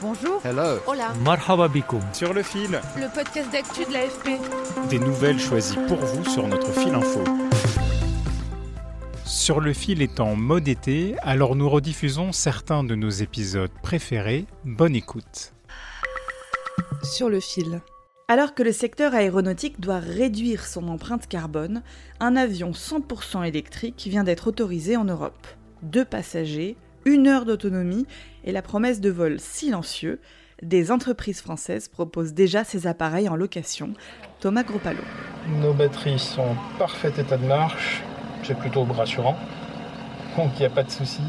Bonjour. Hello. Hola. Marhaba. Sur le fil, Le podcast d'actu de l'AFP. des nouvelles choisies pour vous sur notre fil info. Sur le fil est en mode été, alors nous rediffusons certains de nos épisodes préférés. Bonne écoute. Sur le fil. Alors que le secteur aéronautique doit réduire son empreinte carbone, un avion 100% électrique vient d'être autorisé en Europe. Deux passagers, une heure d'autonomie et la promesse de vol silencieux, des entreprises françaises proposent déjà ces appareils en location. Thomas Gropalo. Nos batteries sont en parfait état de marche, c'est plutôt rassurant. Donc il n'y a pas de souci.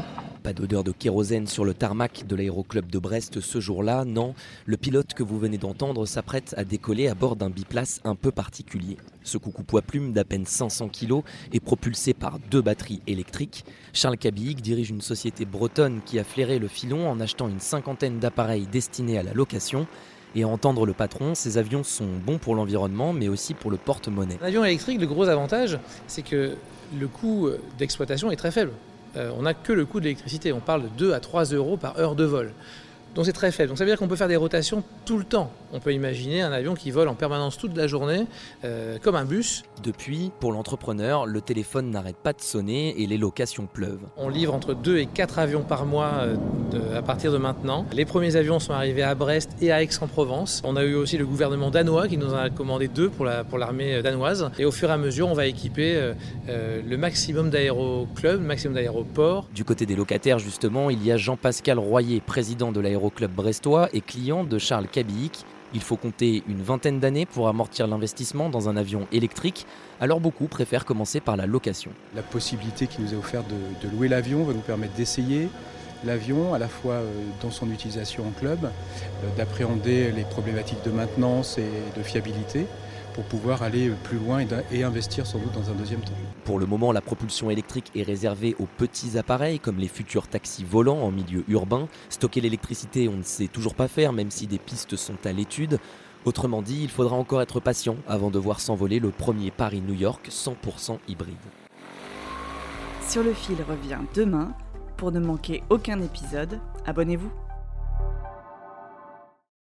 Pas d'odeur de kérosène sur le tarmac de l'aéroclub de Brest ce jour-là, non. Le pilote que vous venez d'entendre s'apprête à décoller à bord d'un biplace un peu particulier. Ce coucou poids plume d'à peine 500 kg est propulsé par deux batteries électriques. Charles Cabillic dirige une société bretonne qui a flairé le filon en achetant une cinquantaine d'appareils destinés à la location. Et à entendre le patron, ces avions sont bons pour l'environnement, mais aussi pour le porte-monnaie. Un avion électrique, le gros avantage, c'est que le coût d'exploitation est très faible. Euh, on n'a que le coût de l'électricité. On parle de 2 à 3 euros par heure de vol. Donc c'est très faible. Donc ça veut dire qu'on peut faire des rotations tout le temps. On peut imaginer un avion qui vole en permanence toute la journée, euh, comme un bus. Depuis, pour l'entrepreneur, le téléphone n'arrête pas de sonner et les locations pleuvent. On livre entre 2 et 4 avions par mois euh, de- à partir de maintenant. Les premiers avions sont arrivés à Brest et à Aix-en-Provence. On a eu aussi le gouvernement danois qui nous en a commandé deux pour la- pour l'armée euh, danoise. Et au fur et à mesure, on va équiper euh, euh, le maximum d'aéroclubs, le maximum d'aéroports. Du côté des locataires, justement, il y a Jean-Pascal Royer, président de l'aéroclub brestois et client de Charles Cabillic. Il faut compter une vingtaine d'années pour amortir l'investissement dans un avion électrique, alors beaucoup préfèrent commencer par la location. La possibilité qui nous est offerte de, de louer l'avion va nous permettre d'essayer l'avion à la fois euh, dans son utilisation en club, euh, d'appréhender les problématiques de maintenance et de fiabilité pour pouvoir aller plus loin et investir sans doute dans un deuxième temps. Pour le moment, la propulsion électrique est réservée aux petits appareils comme les futurs taxis volants en milieu urbain. Stocker l'électricité, on ne sait toujours pas faire, même si des pistes sont à l'étude. Autrement dit, il faudra encore être patient avant de voir s'envoler le premier Paris-New York 100% hybride. Sur le fil revient demain. Pour ne manquer aucun épisode, abonnez-vous.